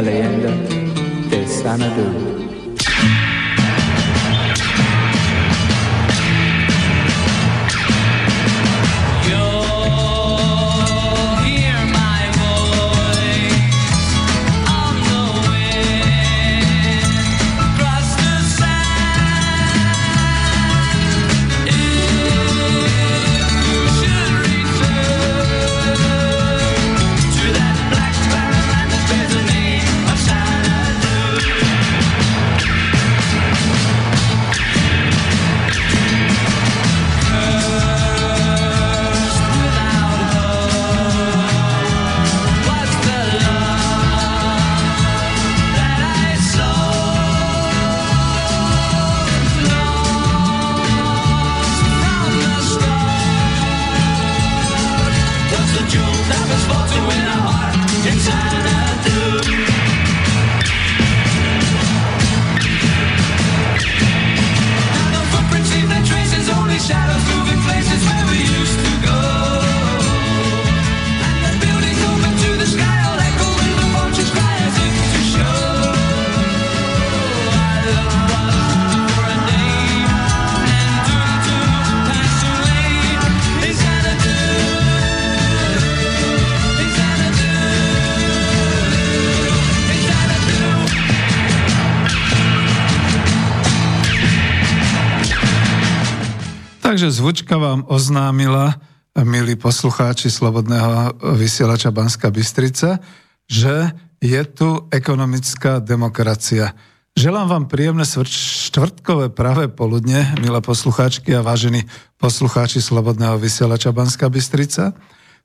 Land, the Sanadu. Zvučka vám oznámila, milí poslucháči Slobodného vysielača Banska Bystrica, že je tu ekonomická demokracia. Želám vám príjemné štvrtkové práve poludne, milé poslucháčky a vážení poslucháči Slobodného vysielača Banska Bystrica.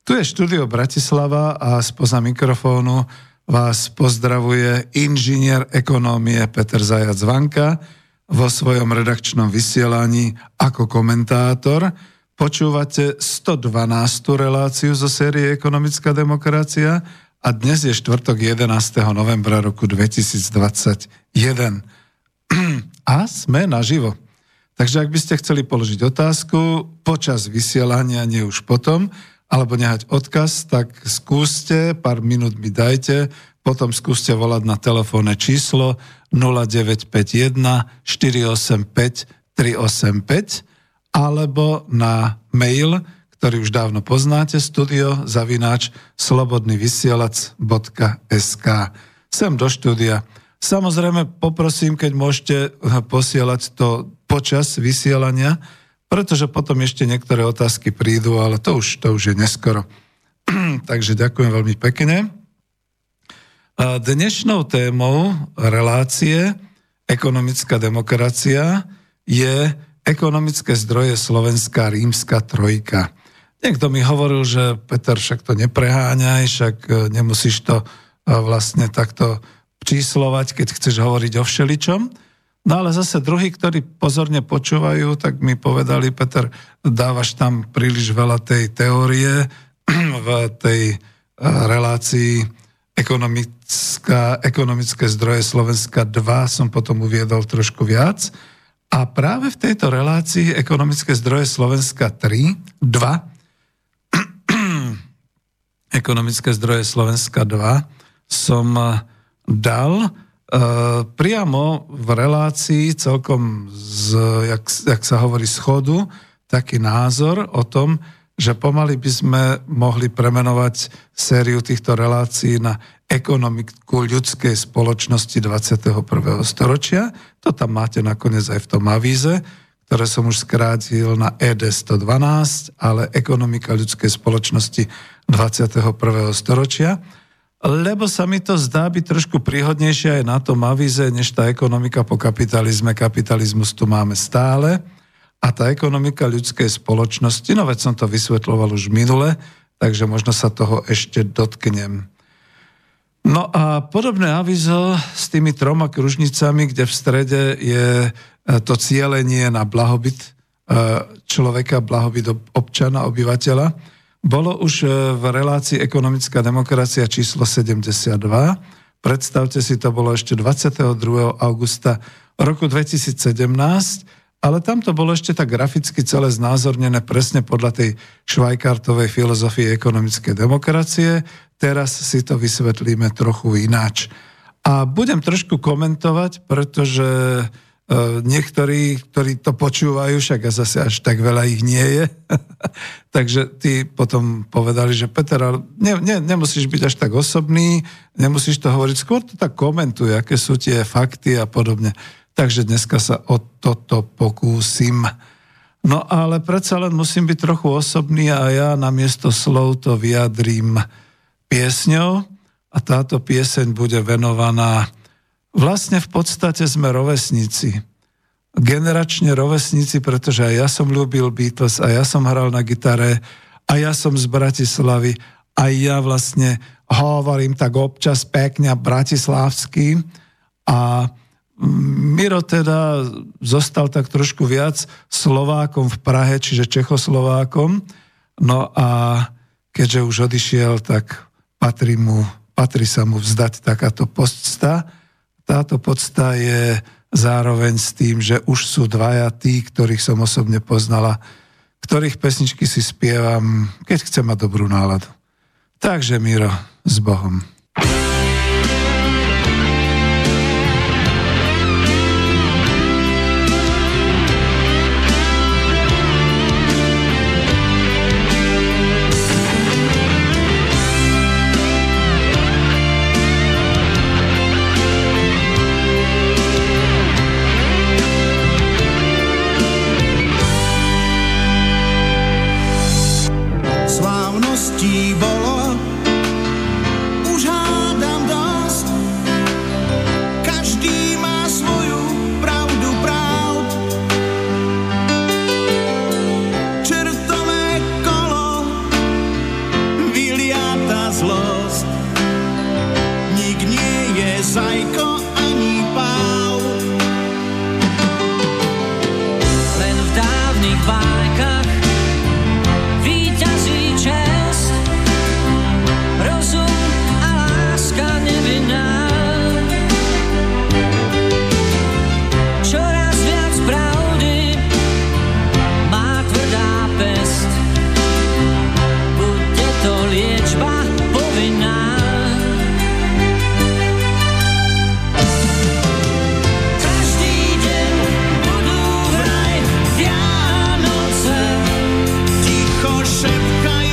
Tu je štúdio Bratislava a spoza mikrofónu vás pozdravuje inžinier ekonómie Peter Zajac Vanka, vo svojom redakčnom vysielaní ako komentátor. Počúvate 112. reláciu zo série Ekonomická demokracia a dnes je štvrtok 11. novembra roku 2021. A sme naživo. Takže ak by ste chceli položiť otázku počas vysielania, nie už potom, alebo nehať odkaz, tak skúste, pár minút mi dajte, potom skúste volať na telefónne číslo 0951 485 385 alebo na mail, ktorý už dávno poznáte, studio zavináč slobodnyvysielac.sk Sem do štúdia. Samozrejme poprosím, keď môžete posielať to počas vysielania, pretože potom ešte niektoré otázky prídu, ale to už, to už je neskoro. Takže ďakujem veľmi pekne. Dnešnou témou relácie ekonomická demokracia je ekonomické zdroje Slovenská rímska trojka. Niekto mi hovoril, že Peter, však to nepreháňaj, však e, nemusíš to e, vlastne takto číslovať, keď chceš hovoriť o všeličom. No ale zase druhí, ktorí pozorne počúvajú, tak mi povedali, Peter, dávaš tam príliš veľa tej teórie v tej e, relácii ekonomická, ekonomické zdroje Slovenska 2 som potom uviedol trošku viac. A práve v tejto relácii ekonomické zdroje Slovenska 3, 2, ekonomické zdroje Slovenska 2 som eh, dal uh, priamo v relácii celkom, z, jak, jak sa hovorí, schodu, taký názor o tom, že pomaly by sme mohli premenovať sériu týchto relácií na ekonomiku ľudskej spoločnosti 21. storočia. To tam máte nakoniec aj v tom avíze, ktoré som už skrátil na ED 112, ale ekonomika ľudskej spoločnosti 21. storočia. Lebo sa mi to zdá byť trošku príhodnejšie aj na tom avíze, než tá ekonomika po kapitalizme. Kapitalizmus tu máme stále a tá ekonomika ľudskej spoločnosti, no veď som to vysvetloval už minule, takže možno sa toho ešte dotknem. No a podobné avizo s tými troma kružnicami, kde v strede je e, to cielenie na blahobyt e, človeka, blahobyt občana, obyvateľa, bolo už e, v relácii ekonomická demokracia číslo 72. Predstavte si, to bolo ešte 22. augusta roku 2017 ale tam to bolo ešte tak graficky celé znázornené presne podľa tej švajkartovej filozofie ekonomickej demokracie. Teraz si to vysvetlíme trochu ináč. A budem trošku komentovať, pretože e, niektorí, ktorí to počúvajú, však a zase až tak veľa ich nie je, takže tí potom povedali, že Peter, ne, ne, nemusíš byť až tak osobný, nemusíš to hovoriť, skôr to tak komentuj, aké sú tie fakty a podobne. Takže dneska sa o toto pokúsim. No ale predsa len musím byť trochu osobný a ja namiesto slov to vyjadrím piesňou a táto pieseň bude venovaná. Vlastne v podstate sme rovesníci. Generačne rovesníci, pretože aj ja som ľúbil Beatles a ja som hral na gitare a ja som z Bratislavy a ja vlastne hovorím tak občas pekne bratislavský a Miro teda zostal tak trošku viac Slovákom v Prahe, čiže Čechoslovákom. No a keďže už odišiel, tak patrí mu patrí sa mu vzdať takáto podsta. Táto podsta je zároveň s tým, že už sú dvaja tí, ktorých som osobne poznala, ktorých pesničky si spievam, keď chcem mať dobrú náladu. Takže Miro, s Bohom. szybka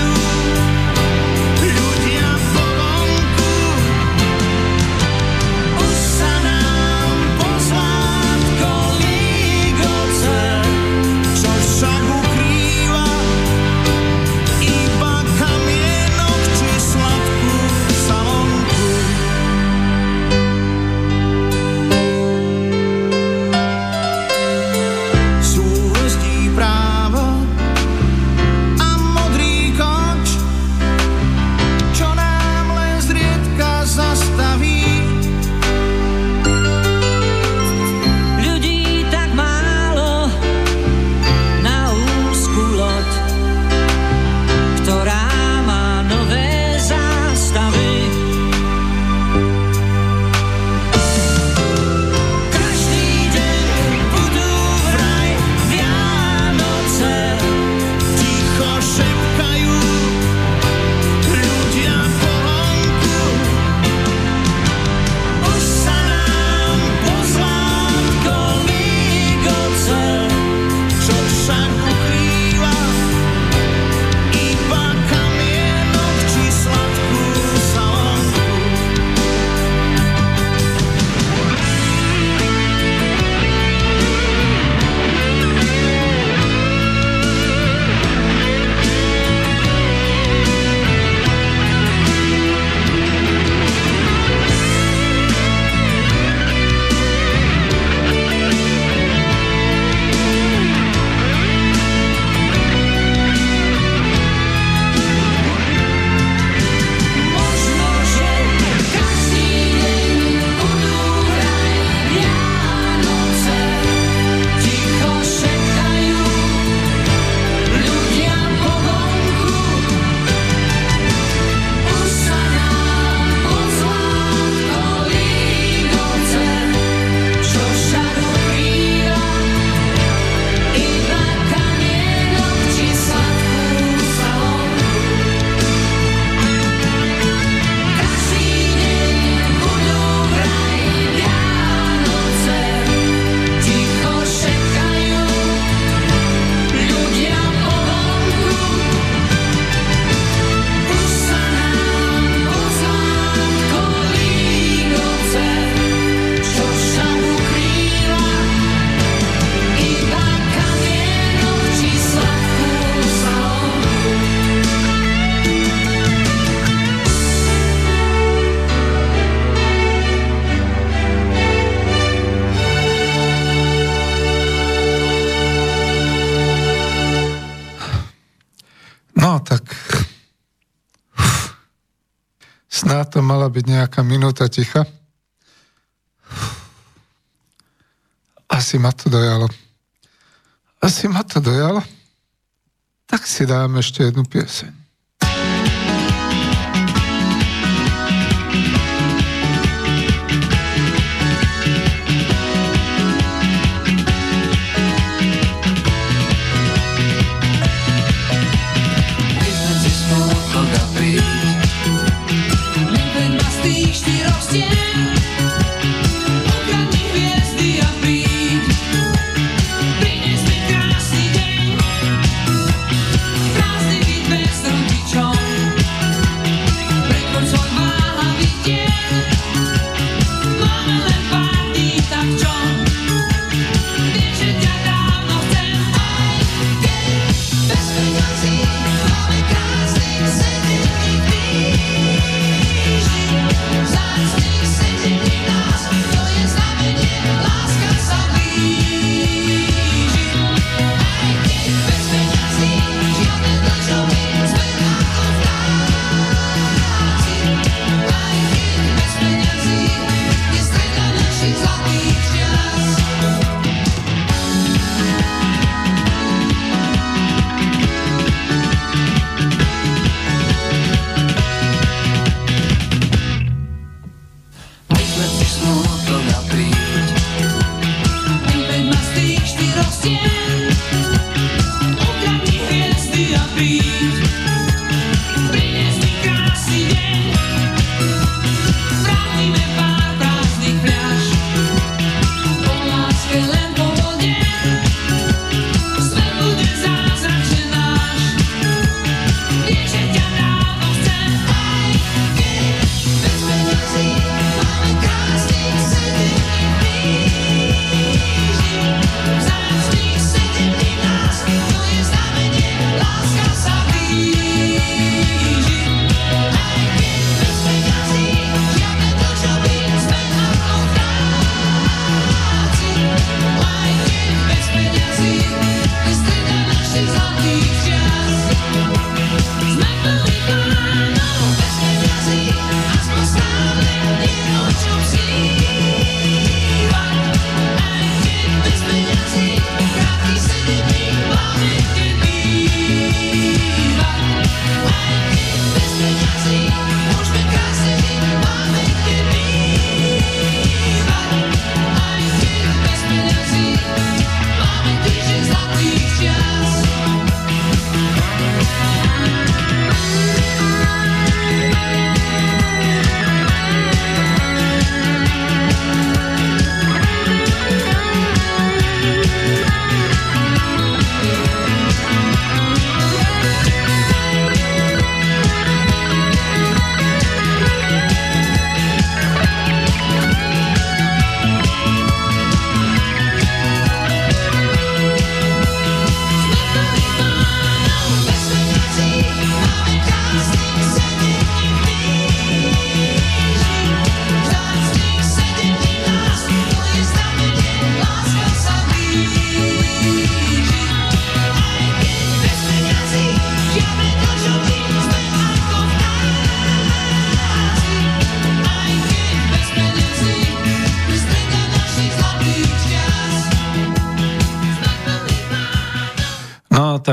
to mala byť nejaká minúta ticha. Asi ma to dojalo. Asi ma to dojalo. Tak si dáme ešte jednu pieseň.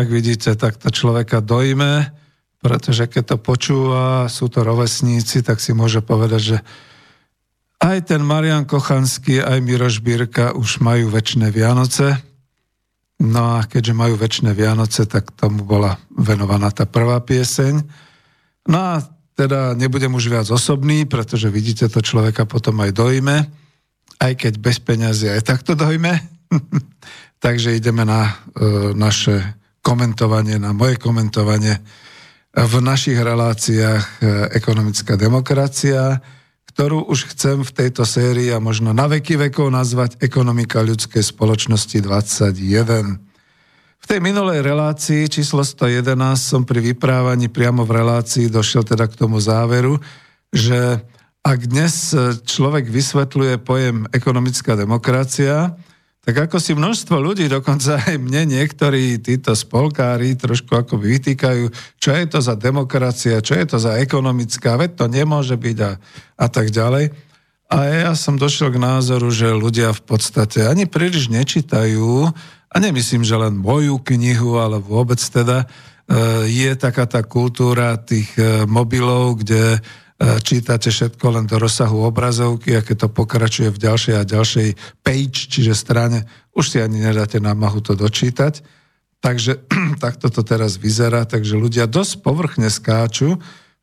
Tak vidíte, tak to človeka dojme, pretože keď to počúva, sú to rovesníci, tak si môže povedať, že aj ten Marian Kochanský, aj Miroš Bírka už majú väčšie Vianoce. No a keďže majú väčšie Vianoce, tak tomu bola venovaná tá prvá pieseň. No a teda nebudem už viac osobný, pretože vidíte, to človeka potom aj dojme, aj keď bez peňazí aj takto dojme. Takže ideme na e, naše komentovanie, na moje komentovanie v našich reláciách e, Ekonomická demokracia, ktorú už chcem v tejto sérii a možno na veky vekov nazvať Ekonomika ľudskej spoločnosti 21. V tej minulej relácii číslo 111 som pri vyprávaní priamo v relácii došiel teda k tomu záveru, že ak dnes človek vysvetľuje pojem ekonomická demokracia, tak ako si množstvo ľudí, dokonca aj mne niektorí títo spolkári trošku ako vytýkajú, čo je to za demokracia, čo je to za ekonomická, veď to nemôže byť a, a tak ďalej. A ja som došiel k názoru, že ľudia v podstate ani príliš nečítajú, a nemyslím, že len moju knihu, ale vôbec teda, e, je taká tá kultúra tých e, mobilov, kde čítate všetko len do rozsahu obrazovky a to pokračuje v ďalšej a ďalšej page, čiže strane, už si ani nedáte námahu to dočítať. Takže takto to teraz vyzerá, takže ľudia dosť povrchne skáču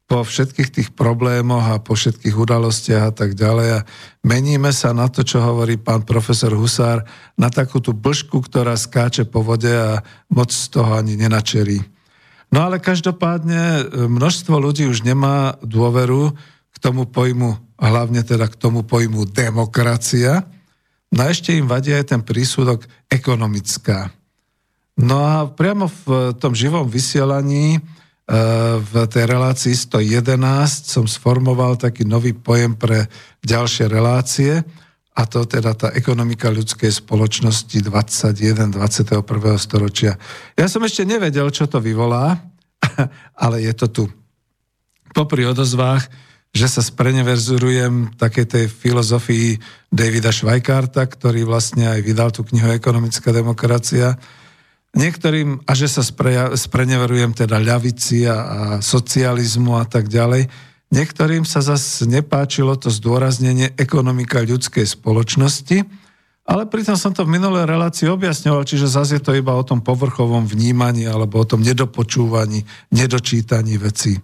po všetkých tých problémoch a po všetkých udalostiach a tak ďalej a meníme sa na to, čo hovorí pán profesor Husár, na takú tú blžku, ktorá skáče po vode a moc z toho ani nenačerí. No ale každopádne e, množstvo ľudí už nemá dôveru k tomu pojmu, hlavne teda k tomu pojmu demokracia. No a ešte im vadí aj ten prísudok ekonomická. No a priamo v tom živom vysielaní e, v tej relácii 111 som sformoval taký nový pojem pre ďalšie relácie a to teda tá ekonomika ľudskej spoločnosti 21. 21. storočia. Ja som ešte nevedel, čo to vyvolá, ale je to tu. Popri odozvách, že sa spreneverzurujem takej tej filozofii Davida Schweikarta, ktorý vlastne aj vydal tú knihu Ekonomická demokracia, niektorým, a že sa spreneverujem teda ľavici a, a socializmu a tak ďalej, Niektorým sa zase nepáčilo to zdôraznenie ekonomika ľudskej spoločnosti, ale pritom som to v minulej relácii objasňoval, čiže zase je to iba o tom povrchovom vnímaní alebo o tom nedopočúvaní, nedočítaní vecí.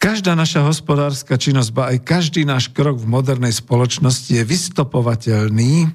Každá naša hospodárska činnosť, ba aj každý náš krok v modernej spoločnosti je vystopovateľný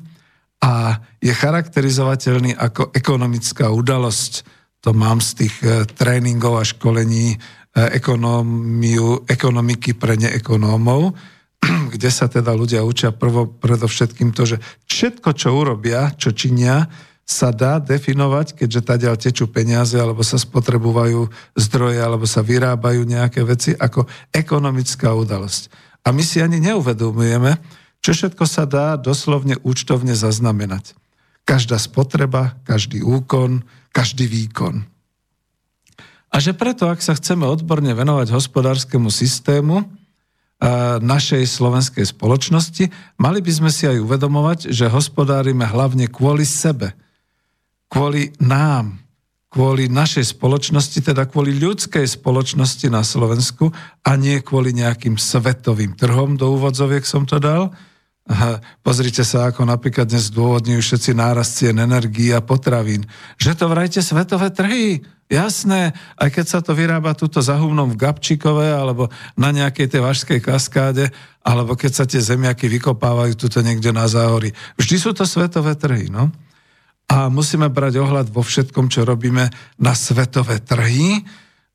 a je charakterizovateľný ako ekonomická udalosť. To mám z tých eh, tréningov a školení ekonómiu, ekonomiky pre neekonómov, kde sa teda ľudia učia prvo, predovšetkým to, že všetko, čo urobia, čo činia, sa dá definovať, keďže tadiaľ tečú peniaze, alebo sa spotrebujú zdroje, alebo sa vyrábajú nejaké veci ako ekonomická udalosť. A my si ani neuvedomujeme, čo všetko sa dá doslovne účtovne zaznamenať. Každá spotreba, každý úkon, každý výkon. A že preto, ak sa chceme odborne venovať hospodárskému systému našej slovenskej spoločnosti, mali by sme si aj uvedomovať, že hospodárime hlavne kvôli sebe, kvôli nám, kvôli našej spoločnosti, teda kvôli ľudskej spoločnosti na Slovensku a nie kvôli nejakým svetovým trhom, do úvodzoviek som to dal. Pozrite sa, ako napríklad dnes dôvodňujú všetci nárast cien energií a potravín. Že to vrajte svetové trhy. Jasné, aj keď sa to vyrába túto za v Gabčíkové alebo na nejakej tej vašskej kaskáde, alebo keď sa tie zemiaky vykopávajú tuto niekde na záhori. Vždy sú to svetové trhy, no. A musíme brať ohľad vo všetkom, čo robíme na svetové trhy,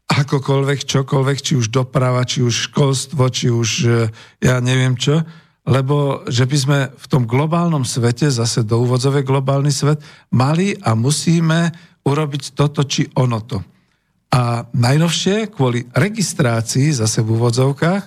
akokoľvek, čokoľvek, či už doprava, či už školstvo, či už e, ja neviem čo, lebo že by sme v tom globálnom svete, zase do úvodzové globálny svet, mali a musíme urobiť toto či ono to. A najnovšie, kvôli registrácii, zase v úvodzovkách,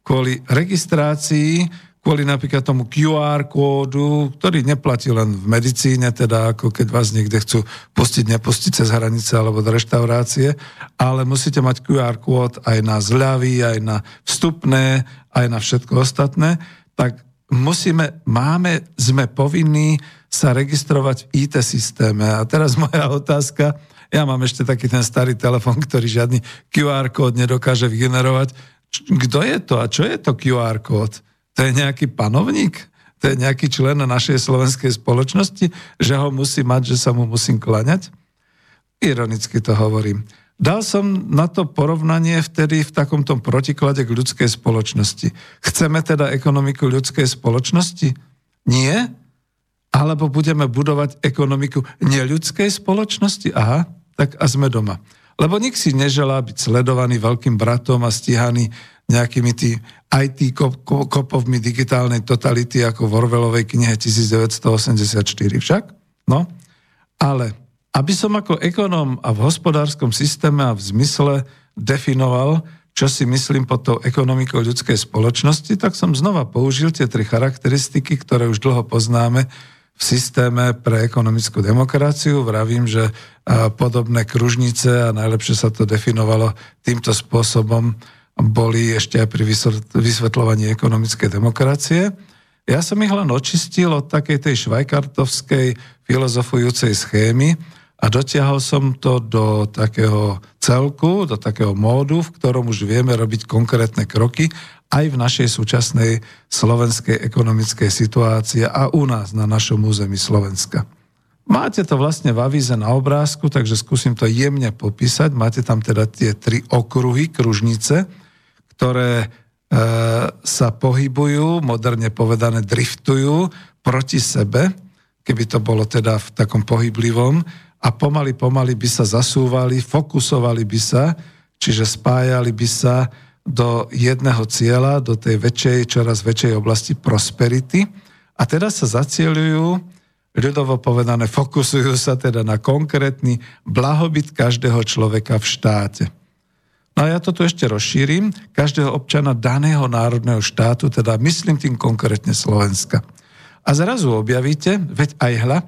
kvôli registrácii, kvôli napríklad tomu QR kódu, ktorý neplatí len v medicíne, teda ako keď vás niekde chcú pustiť, nepustiť cez hranice alebo do reštaurácie, ale musíte mať QR kód aj na zľavy, aj na vstupné, aj na všetko ostatné, tak musíme, máme, sme povinní sa registrovať v IT systéme. A teraz moja otázka, ja mám ešte taký ten starý telefon, ktorý žiadny QR kód nedokáže vygenerovať. Kto je to a čo je to QR kód? To je nejaký panovník? To je nejaký člen našej slovenskej spoločnosti, že ho musí mať, že sa mu musím klaňať? Ironicky to hovorím. Dal som na to porovnanie vtedy v takomto protiklade k ľudskej spoločnosti. Chceme teda ekonomiku ľudskej spoločnosti? Nie? Alebo budeme budovať ekonomiku neľudskej spoločnosti? Aha, tak a sme doma. Lebo nik si neželá byť sledovaný veľkým bratom a stíhaný nejakými tý IT kopovmi digitálnej totality ako v Orwellovej knihe 1984 však. No, ale aby som ako ekonóm a v hospodárskom systéme a v zmysle definoval, čo si myslím pod tou ekonomikou ľudskej spoločnosti, tak som znova použil tie tri charakteristiky, ktoré už dlho poznáme v systéme pre ekonomickú demokraciu. Vravím, že podobné kružnice a najlepšie sa to definovalo týmto spôsobom boli ešte aj pri vysvetľovaní ekonomickej demokracie. Ja som ich len očistil od takej tej švajkartovskej filozofujúcej schémy a dotiahol som to do takého celku, do takého módu, v ktorom už vieme robiť konkrétne kroky aj v našej súčasnej slovenskej ekonomickej situácii a u nás na našom území Slovenska. Máte to vlastne v avíze na obrázku, takže skúsim to jemne popísať. Máte tam teda tie tri okruhy, kružnice, ktoré e, sa pohybujú, moderne povedané driftujú proti sebe, keby to bolo teda v takom pohyblivom, a pomaly, pomaly by sa zasúvali, fokusovali by sa, čiže spájali by sa do jedného cieľa, do tej väčšej, čoraz väčšej oblasti prosperity a teda sa zacieľujú, ľudovo povedané, fokusujú sa teda na konkrétny blahobyt každého človeka v štáte. No a ja to tu ešte rozšírim, každého občana daného národného štátu, teda myslím tým konkrétne Slovenska. A zrazu objavíte, veď aj hľa,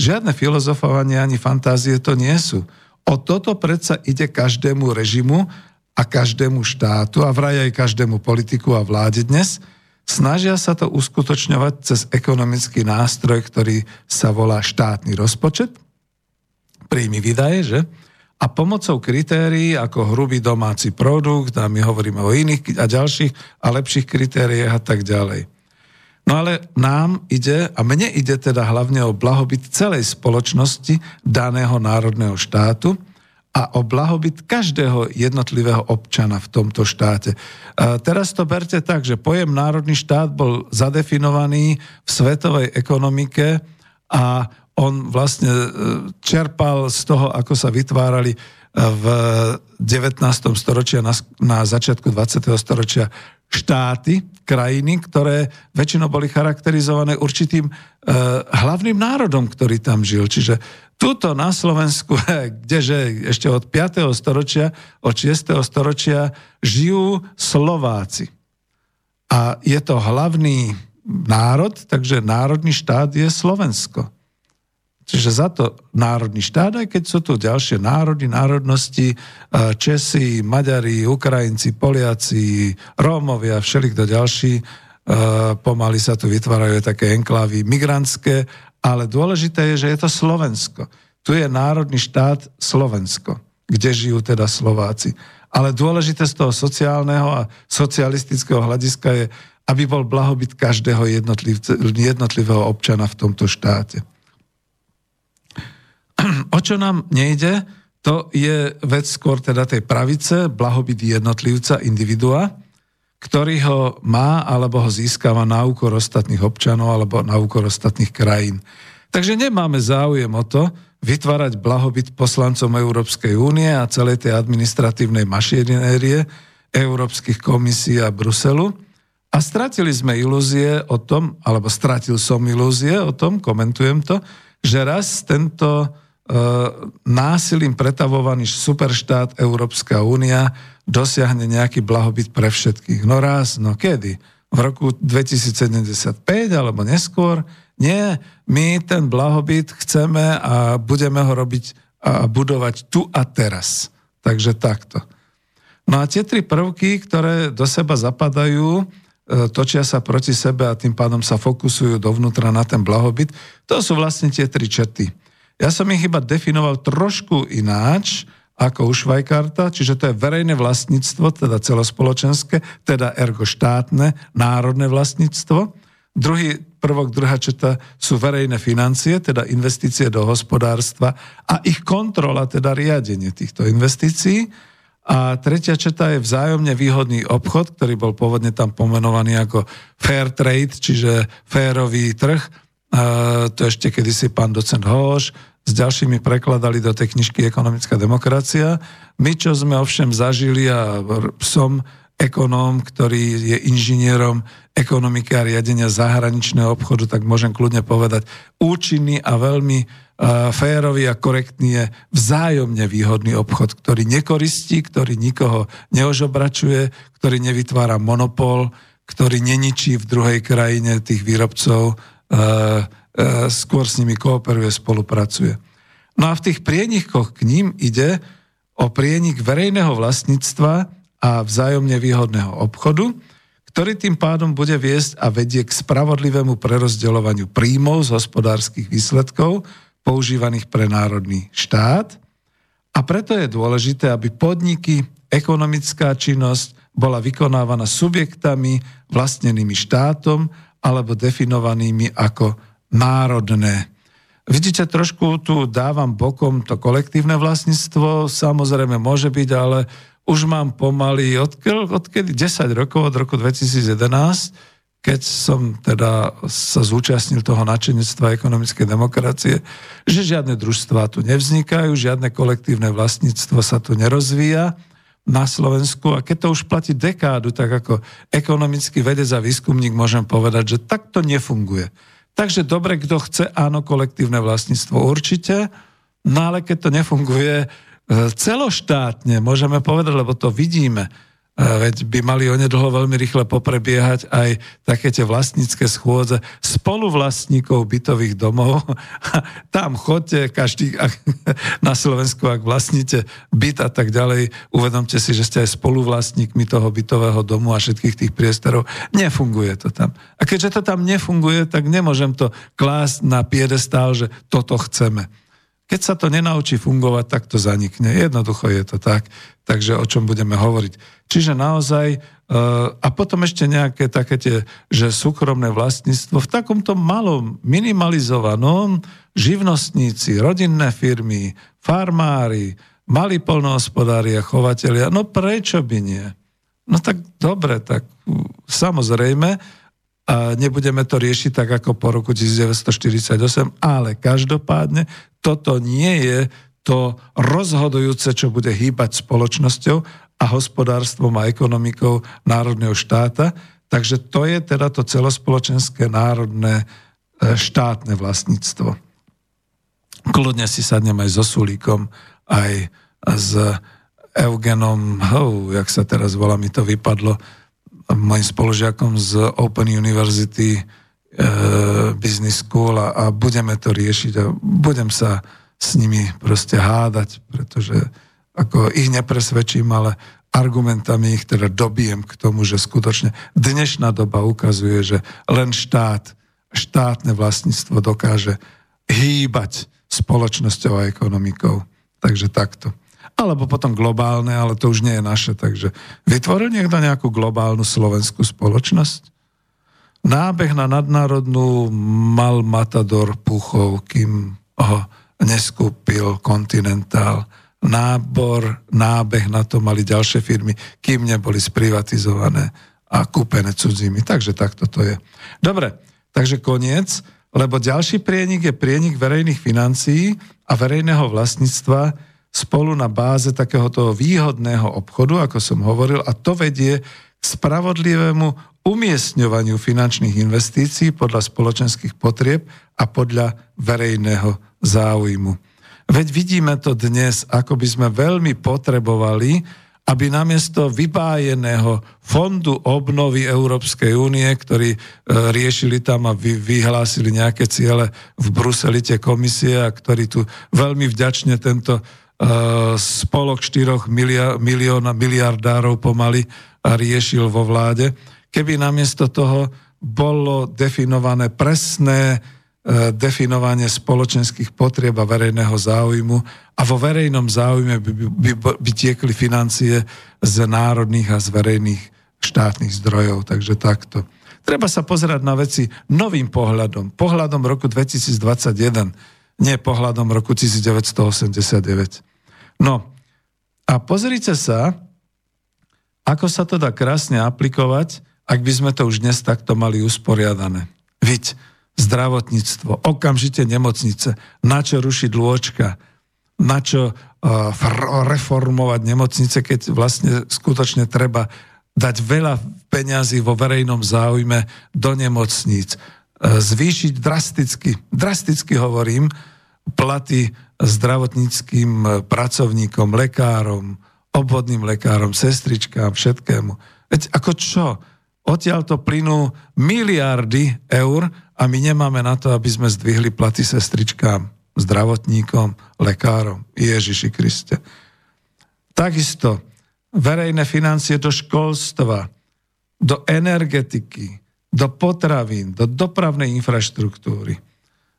žiadne filozofovanie ani fantázie to nie sú. O toto predsa ide každému režimu a každému štátu a vraj aj každému politiku a vláde dnes, snažia sa to uskutočňovať cez ekonomický nástroj, ktorý sa volá štátny rozpočet, príjmy vydaje, že? A pomocou kritérií ako hrubý domáci produkt, a my hovoríme o iných a ďalších a lepších kritériách a tak ďalej. No ale nám ide, a mne ide teda hlavne o blahobyt celej spoločnosti daného národného štátu, a o blahobyt každého jednotlivého občana v tomto štáte. A teraz to berte tak, že pojem národný štát bol zadefinovaný v svetovej ekonomike a on vlastne e, čerpal z toho, ako sa vytvárali e, v 19. storočia na, na začiatku 20. storočia štáty, krajiny, ktoré väčšinou boli charakterizované určitým e, hlavným národom, ktorý tam žil. Čiže tuto na Slovensku, kdeže ešte od 5. storočia, od 6. storočia žijú Slováci. A je to hlavný národ, takže národný štát je Slovensko. Čiže za to národný štát, aj keď sú tu ďalšie národy, národnosti, e, Česi, Maďari, Ukrajinci, Poliaci, Rómovia, všelikto ďalší, e, pomaly sa tu vytvárajú také enklávy migrantské, ale dôležité je, že je to Slovensko. Tu je národný štát Slovensko, kde žijú teda Slováci. Ale dôležité z toho sociálneho a socialistického hľadiska je, aby bol blahobyt každého jednotlivého občana v tomto štáte. O čo nám nejde, to je vec skôr teda tej pravice, blahobyt jednotlivca, individua, ktorý ho má alebo ho získava na úkor ostatných občanov alebo na úkor ostatných krajín. Takže nemáme záujem o to vytvárať blahobyt poslancom Európskej únie a celej tej administratívnej mašinérie Európskych komisí a Bruselu. A stratili sme ilúzie o tom, alebo stratil som ilúzie o tom, komentujem to, že raz tento násilím pretavovaný superštát Európska únia dosiahne nejaký blahobyt pre všetkých. No raz, no kedy? V roku 2075 alebo neskôr? Nie, my ten blahobyt chceme a budeme ho robiť a budovať tu a teraz. Takže takto. No a tie tri prvky, ktoré do seba zapadajú, e, točia sa proti sebe a tým pádom sa fokusujú dovnútra na ten blahobyt, to sú vlastne tie tri čety. Ja som ich iba definoval trošku ináč, ako u Švajkarta, čiže to je verejné vlastníctvo, teda celospoločenské, teda ergo štátne, národné vlastníctvo. Druhý prvok, druhá četa sú verejné financie, teda investície do hospodárstva a ich kontrola, teda riadenie týchto investícií. A tretia četa je vzájomne výhodný obchod, ktorý bol pôvodne tam pomenovaný ako fair trade, čiže férový trh, to ešte kedysi pán docent Hoš s ďalšími prekladali do tej knižky Ekonomická demokracia. My, čo sme ovšem zažili a som ekonóm, ktorý je inžinierom ekonomiky a riadenia zahraničného obchodu, tak môžem kľudne povedať, účinný a veľmi uh, férový a korektný je vzájomne výhodný obchod, ktorý nekoristí, ktorý nikoho neožobračuje, ktorý nevytvára monopol, ktorý neničí v druhej krajine tých výrobcov Eh, skôr s nimi kooperuje, spolupracuje. No a v tých prienikoch k ním ide o prienik verejného vlastníctva a vzájomne výhodného obchodu, ktorý tým pádom bude viesť a vedie k spravodlivému prerozdeľovaniu príjmov z hospodárskych výsledkov používaných pre národný štát. A preto je dôležité, aby podniky, ekonomická činnosť bola vykonávaná subjektami vlastnenými štátom alebo definovanými ako národné. Vidíte, trošku tu dávam bokom to kolektívne vlastníctvo, samozrejme môže byť, ale už mám pomaly odkedy, odkedy 10 rokov, od roku 2011, keď som teda sa zúčastnil toho načenectva ekonomickej demokracie, že žiadne družstvá tu nevznikajú, žiadne kolektívne vlastníctvo sa tu nerozvíja na Slovensku a keď to už platí dekádu, tak ako ekonomický vedec a výskumník môžem povedať, že takto nefunguje. Takže dobre, kto chce, áno, kolektívne vlastníctvo určite, no ale keď to nefunguje, E, celoštátne, môžeme povedať, lebo to vidíme, veď by mali onedlho veľmi rýchle poprebiehať aj také tie vlastnícke schôdze spoluvlastníkov bytových domov. Tam chodte, každý na Slovensku, ak vlastníte byt a tak ďalej, uvedomte si, že ste aj spoluvlastníkmi toho bytového domu a všetkých tých priestorov. Nefunguje to tam. A keďže to tam nefunguje, tak nemôžem to klásť na piedestál, že toto chceme. Keď sa to nenaučí fungovať, tak to zanikne. Jednoducho je to tak. Takže o čom budeme hovoriť. Čiže naozaj, e, a potom ešte nejaké také tie, že súkromné vlastníctvo v takomto malom, minimalizovanom, živnostníci, rodinné firmy, farmári, malí polnohospodári a chovatelia, no prečo by nie? No tak dobre, tak samozrejme, nebudeme to riešiť tak ako po roku 1948, ale každopádne toto nie je to rozhodujúce, čo bude hýbať spoločnosťou a hospodárstvom a ekonomikou národného štáta. Takže to je teda to celospoločenské národné e, štátne vlastníctvo. Kľudne si sadnem aj so Sulíkom, aj s Eugenom, oh, jak sa teraz volá, mi to vypadlo, mojim spolužiakom z Open University e, Business School a, a budeme to riešiť a budem sa s nimi proste hádať, pretože ako ich nepresvedčím, ale argumentami ich teda dobijem k tomu, že skutočne dnešná doba ukazuje, že len štát, štátne vlastníctvo dokáže hýbať spoločnosťou a ekonomikou. Takže takto alebo potom globálne, ale to už nie je naše. Takže vytvoril niekto nejakú globálnu slovenskú spoločnosť? Nábeh na nadnárodnú mal Matador Puchov, kým ho neskúpil Continental. Nábor, nábeh na to mali ďalšie firmy, kým neboli sprivatizované a kúpené cudzími. Takže takto to je. Dobre, takže koniec, lebo ďalší prienik je prienik verejných financií a verejného vlastníctva, spolu na báze takéhoto výhodného obchodu, ako som hovoril, a to vedie k spravodlivému umiestňovaniu finančných investícií podľa spoločenských potrieb a podľa verejného záujmu. Veď vidíme to dnes, ako by sme veľmi potrebovali, aby namiesto vybájeného fondu obnovy Európskej únie, ktorí e, riešili tam a vy, vyhlásili nejaké ciele v Bruseli tie komisie a ktorí tu veľmi vďačne tento spolok 4 milióna, miliardárov pomaly riešil vo vláde. Keby namiesto toho bolo definované presné eh, definovanie spoločenských potrieb a verejného záujmu a vo verejnom záujme by, by, by tiekli financie z národných a z verejných štátnych zdrojov. Takže takto. Treba sa pozerať na veci novým pohľadom. Pohľadom roku 2021, nie pohľadom roku 1989. No a pozrite sa, ako sa to dá krásne aplikovať, ak by sme to už dnes takto mali usporiadané. Viď, zdravotníctvo, okamžite nemocnice, na čo rušiť lôčka, na čo uh, reformovať nemocnice, keď vlastne skutočne treba dať veľa peňazí vo verejnom záujme do nemocníc, uh, zvýšiť drasticky, drasticky hovorím, platy zdravotníckým pracovníkom, lekárom, obvodným lekárom, sestričkám, všetkému. Veď ako čo? Odtiaľ to plynú miliardy eur a a my nemáme na to, aby sme zdvihli platy sestričkám, zdravotníkom, lekárom. Ježiši Kriste. Takisto verejné financie do školstva, do energetiky, do potravín, do dopravnej infraštruktúry.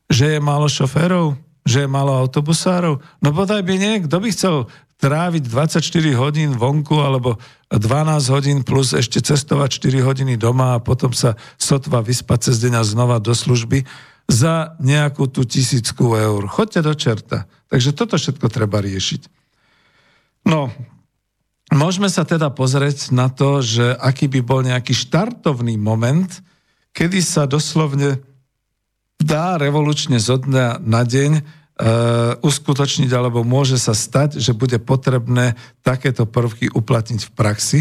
Že je málo šoférov? Že je málo autobusárov? No bodaj by nie. Kto by chcel tráviť 24 hodín vonku alebo 12 hodín plus ešte cestovať 4 hodiny doma a potom sa sotva vyspať cez deň a znova do služby za nejakú tú tisícku eur. Choďte do čerta. Takže toto všetko treba riešiť. No, môžeme sa teda pozrieť na to, že aký by bol nejaký štartovný moment, kedy sa doslovne dá revolučne zo dňa na deň e, uskutočniť, alebo môže sa stať, že bude potrebné takéto prvky uplatniť v praxi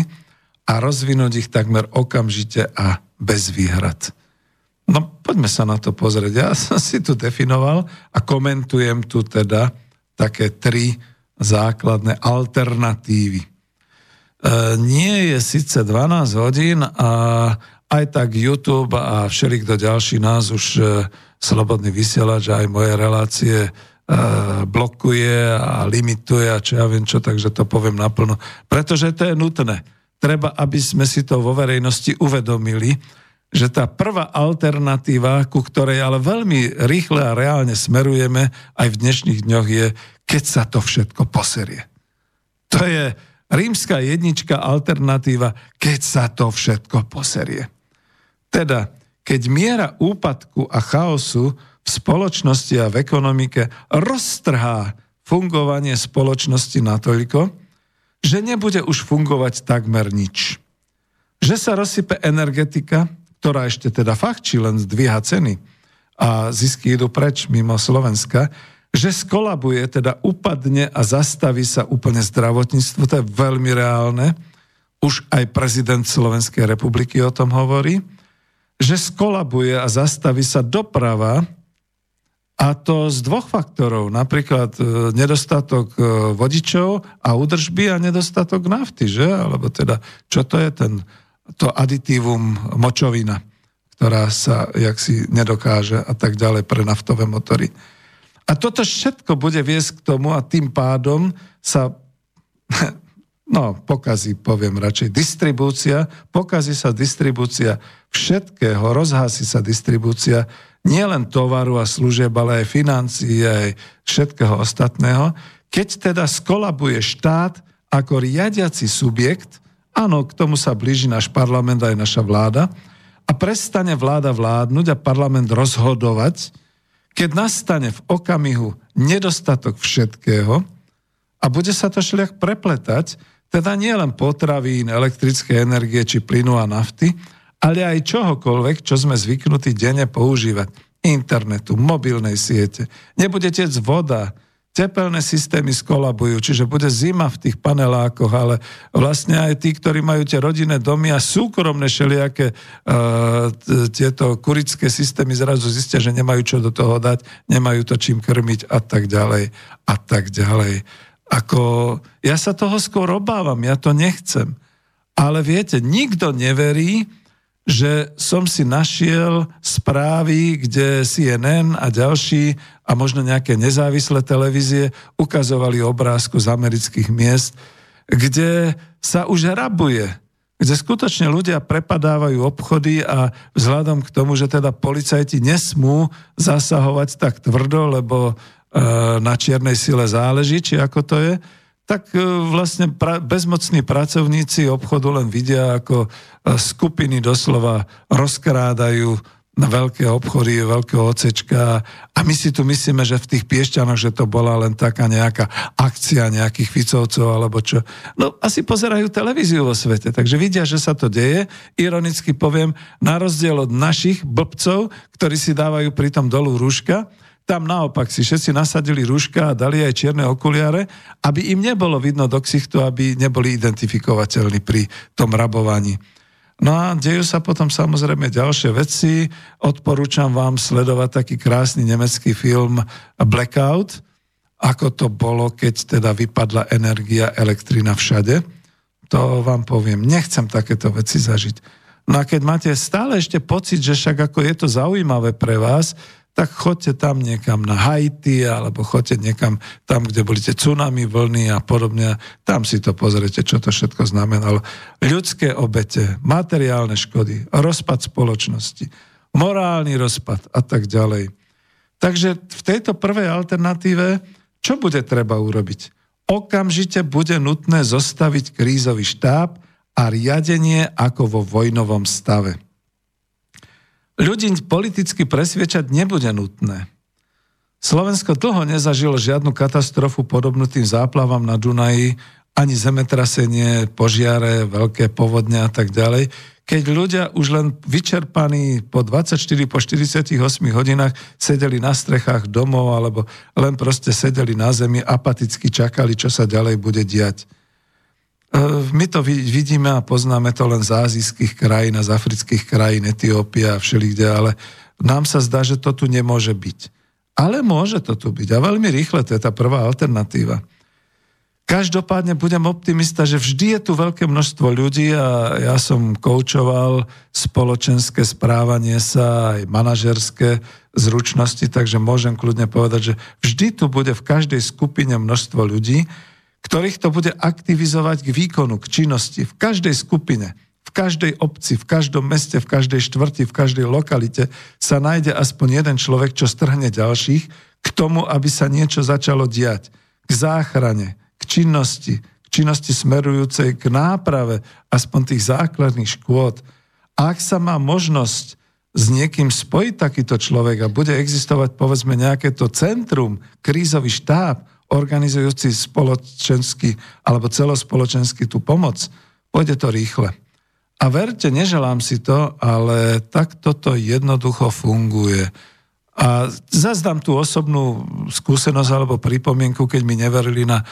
a rozvinúť ich takmer okamžite a bez výhrad. No poďme sa na to pozrieť. Ja som si tu definoval a komentujem tu teda také tri základné alternatívy. E, nie je síce 12 hodín a aj tak YouTube a všelikto ďalší nás už e, slobodný vysielač aj moje relácie e, blokuje a limituje a čo ja viem čo, takže to poviem naplno. Pretože to je nutné. Treba, aby sme si to vo verejnosti uvedomili, že tá prvá alternatíva, ku ktorej ale veľmi rýchle a reálne smerujeme aj v dnešných dňoch je, keď sa to všetko poserie. To je rímska jednička alternatíva, keď sa to všetko poserie. Teda, keď miera úpadku a chaosu v spoločnosti a v ekonomike roztrhá fungovanie spoločnosti natoľko, že nebude už fungovať takmer nič. Že sa rozsype energetika, ktorá ešte teda fachčí, len zdvíha ceny a zisky idú preč mimo Slovenska, že skolabuje, teda upadne a zastaví sa úplne zdravotníctvo, to je veľmi reálne. Už aj prezident Slovenskej republiky o tom hovorí, že skolabuje a zastaví sa doprava, a to z dvoch faktorov. Napríklad e, nedostatok e, vodičov a údržby a nedostatok nafty, že? Alebo teda, čo to je ten, to aditívum močovina, ktorá sa jaksi nedokáže a tak ďalej pre naftové motory. A toto všetko bude viesť k tomu a tým pádom sa no, pokazí, poviem radšej, distribúcia, pokazí sa distribúcia všetkého, rozhasí sa distribúcia nielen tovaru a služieb, ale aj financií, aj všetkého ostatného. Keď teda skolabuje štát ako riadiaci subjekt, áno, k tomu sa blíži náš parlament aj naša vláda, a prestane vláda vládnuť a parlament rozhodovať, keď nastane v okamihu nedostatok všetkého a bude sa to šľach prepletať, teda nie len potravín, elektrické energie či plynu a nafty, ale aj čohokoľvek, čo sme zvyknutí denne používať. Internetu, mobilnej siete. Nebude tec voda, tepelné systémy skolabujú, čiže bude zima v tých panelákoch, ale vlastne aj tí, ktorí majú tie rodinné domy a súkromné šeliaké uh, tieto kurické systémy zrazu zistia, že nemajú čo do toho dať, nemajú to čím krmiť a tak ďalej a tak ďalej. Ako, ja sa toho skôr obávam, ja to nechcem. Ale viete, nikto neverí, že som si našiel správy, kde CNN a ďalší a možno nejaké nezávislé televízie ukazovali obrázku z amerických miest, kde sa už rabuje, kde skutočne ľudia prepadávajú obchody a vzhľadom k tomu, že teda policajti nesmú zasahovať tak tvrdo, lebo na čiernej sile záleží, či ako to je, tak e, vlastne pra, bezmocní pracovníci obchodu len vidia, ako e, skupiny doslova rozkrádajú na veľké obchody, veľké ocečka a my si tu myslíme, že v tých piešťanoch, že to bola len taká nejaká akcia nejakých Ficovcov alebo čo. No asi pozerajú televíziu vo svete, takže vidia, že sa to deje. Ironicky poviem, na rozdiel od našich blbcov, ktorí si dávajú pritom dolu rúška, tam naopak si všetci nasadili rúška a dali aj čierne okuliare, aby im nebolo vidno do ksichtu, aby neboli identifikovateľní pri tom rabovaní. No a dejú sa potom samozrejme ďalšie veci. Odporúčam vám sledovať taký krásny nemecký film Blackout, ako to bolo, keď teda vypadla energia, elektrina všade. To vám poviem, nechcem takéto veci zažiť. No a keď máte stále ešte pocit, že však ako je to zaujímavé pre vás, tak chodte tam niekam na Haiti alebo chodte niekam tam, kde boli tie tsunami, vlny a podobne. Tam si to pozrite, čo to všetko znamenalo. Ľudské obete, materiálne škody, rozpad spoločnosti, morálny rozpad a tak ďalej. Takže v tejto prvej alternatíve, čo bude treba urobiť? Okamžite bude nutné zostaviť krízový štáb a riadenie ako vo vojnovom stave. Ľudí politicky presviečať nebude nutné. Slovensko dlho nezažilo žiadnu katastrofu podobnú tým záplavám na Dunaji, ani zemetrasenie, požiare, veľké povodne a tak ďalej. Keď ľudia už len vyčerpaní po 24, po 48 hodinách sedeli na strechách domov alebo len proste sedeli na zemi, apaticky čakali, čo sa ďalej bude diať. E, my to vidíme a poznáme to len z azijských krajín a z afrických krajín, Etiópia a všelikde, ale nám sa zdá, že to tu nemôže byť. Ale môže to tu byť a veľmi rýchle, to je tá prvá alternatíva. Každopádne budem optimista, že vždy je tu veľké množstvo ľudí a ja som koučoval spoločenské správanie sa, aj manažerské zručnosti, takže môžem kľudne povedať, že vždy tu bude v každej skupine množstvo ľudí, ktorých to bude aktivizovať k výkonu, k činnosti v každej skupine, v každej obci, v každom meste, v každej štvrti, v každej lokalite sa nájde aspoň jeden človek, čo strhne ďalších k tomu, aby sa niečo začalo diať. K záchrane, k činnosti, k činnosti smerujúcej k náprave aspoň tých základných škôd. Ak sa má možnosť s niekým spojiť takýto človek a bude existovať povedzme nejaké to centrum, krízový štáb, organizujúci spoločenský alebo celospoločenský tú pomoc, pôjde to rýchle. A verte, neželám si to, ale takto to jednoducho funguje. A zazdám tú osobnú skúsenosť alebo pripomienku, keď mi neverili na,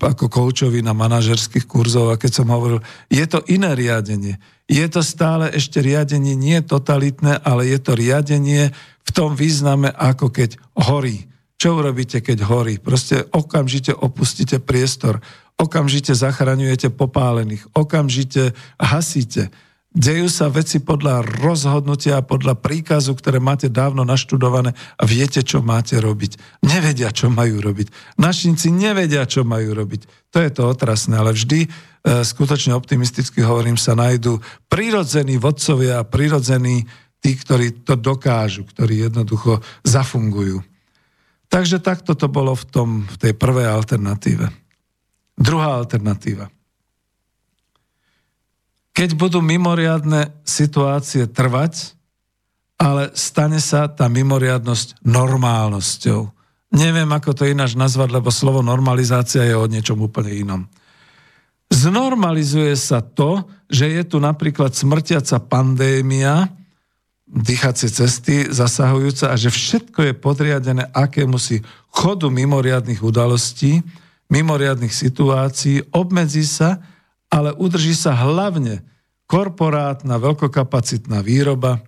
ako koučovi na manažerských kurzov a keď som hovoril, je to iné riadenie. Je to stále ešte riadenie nie totalitné, ale je to riadenie v tom význame, ako keď horí. Čo urobíte, keď horí? Proste okamžite opustíte priestor, okamžite zachraňujete popálených, okamžite hasíte. Dejú sa veci podľa rozhodnutia, podľa príkazu, ktoré máte dávno naštudované a viete, čo máte robiť. Nevedia, čo majú robiť. Našinci nevedia, čo majú robiť. To je to otrasné, ale vždy e, skutočne optimisticky hovorím, sa nájdú prirodzení vodcovia a prirodzení tí, ktorí to dokážu, ktorí jednoducho zafungujú. Takže takto to bolo v, tom, v tej prvej alternatíve. Druhá alternatíva. Keď budú mimoriadne situácie trvať, ale stane sa tá mimoriadnosť normálnosťou. Neviem, ako to ináč nazvať, lebo slovo normalizácia je o niečom úplne inom. Znormalizuje sa to, že je tu napríklad smrtiaca pandémia, dýchacie cesty zasahujúce a že všetko je podriadené akémusi chodu mimoriadných udalostí, mimoriadných situácií, obmedzí sa, ale udrží sa hlavne korporátna, veľkokapacitná výroba,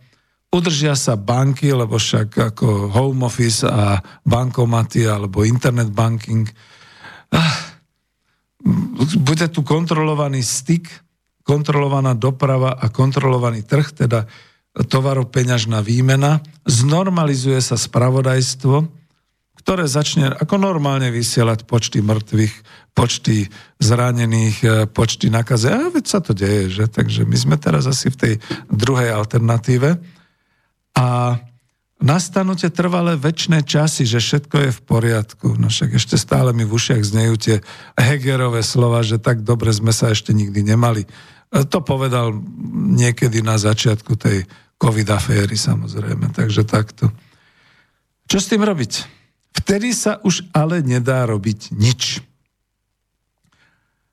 udržia sa banky, lebo však ako home office a bankomaty alebo internet banking. Ah, bude tu kontrolovaný styk, kontrolovaná doprava a kontrolovaný trh, teda tovarov peňažná výmena, znormalizuje sa spravodajstvo, ktoré začne ako normálne vysielať počty mŕtvych, počty zranených, e, počty nakaze. A veď sa to deje, že? Takže my sme teraz asi v tej druhej alternatíve. A nastanú tie trvalé väčšie časy, že všetko je v poriadku. No však ešte stále mi v ušiach znejú tie Hegerové slova, že tak dobre sme sa ešte nikdy nemali. To povedal niekedy na začiatku tej covid aféry samozrejme, takže takto. Čo s tým robiť? Vtedy sa už ale nedá robiť nič.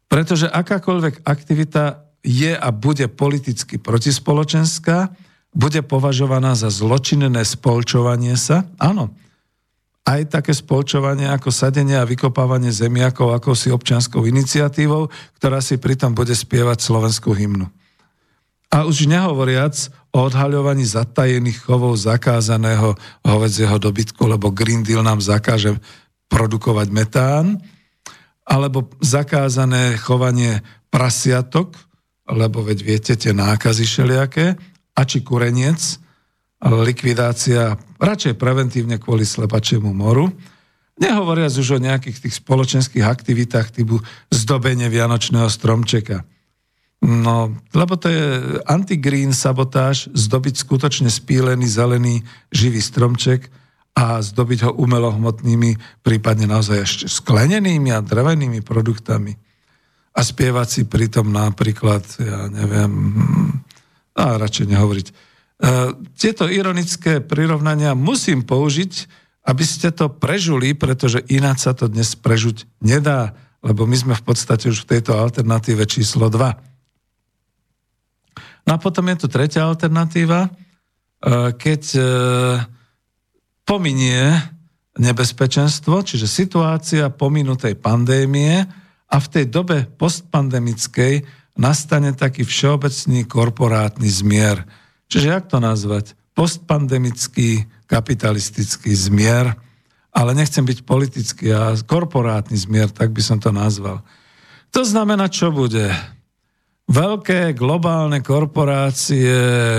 Pretože akákoľvek aktivita je a bude politicky protispoločenská, bude považovaná za zločinné spolčovanie sa. Áno, aj také spolčovanie ako sadenie a vykopávanie zemiakov ako si občianskou iniciatívou, ktorá si pritom bude spievať slovenskú hymnu. A už nehovoriac o odhaľovaní zatajených chovov zakázaného hovedzieho dobytku, lebo Green Deal nám zakáže produkovať metán, alebo zakázané chovanie prasiatok, lebo veď viete tie nákazy všelijaké, a či kureniec, likvidácia radšej preventívne kvôli slepačiemu moru, nehovoriac už o nejakých tých spoločenských aktivitách typu zdobenie vianočného stromčeka. No, lebo to je anti-green sabotáž, zdobiť skutočne spílený, zelený, živý stromček a zdobiť ho umelohmotnými, prípadne naozaj ešte sklenenými a drevenými produktami. A spievať si pritom napríklad, ja neviem, a radšej nehovoriť. E, tieto ironické prirovnania musím použiť, aby ste to prežuli, pretože ináč sa to dnes prežuť nedá, lebo my sme v podstate už v tejto alternatíve číslo 2. No a potom je tu tretia alternatíva, e, keď e, pominie nebezpečenstvo, čiže situácia pominutej pandémie a v tej dobe postpandemickej nastane taký všeobecný korporátny zmier. Čiže jak to nazvať? Postpandemický kapitalistický zmier, ale nechcem byť politický a korporátny zmier, tak by som to nazval. To znamená, čo bude? Veľké globálne korporácie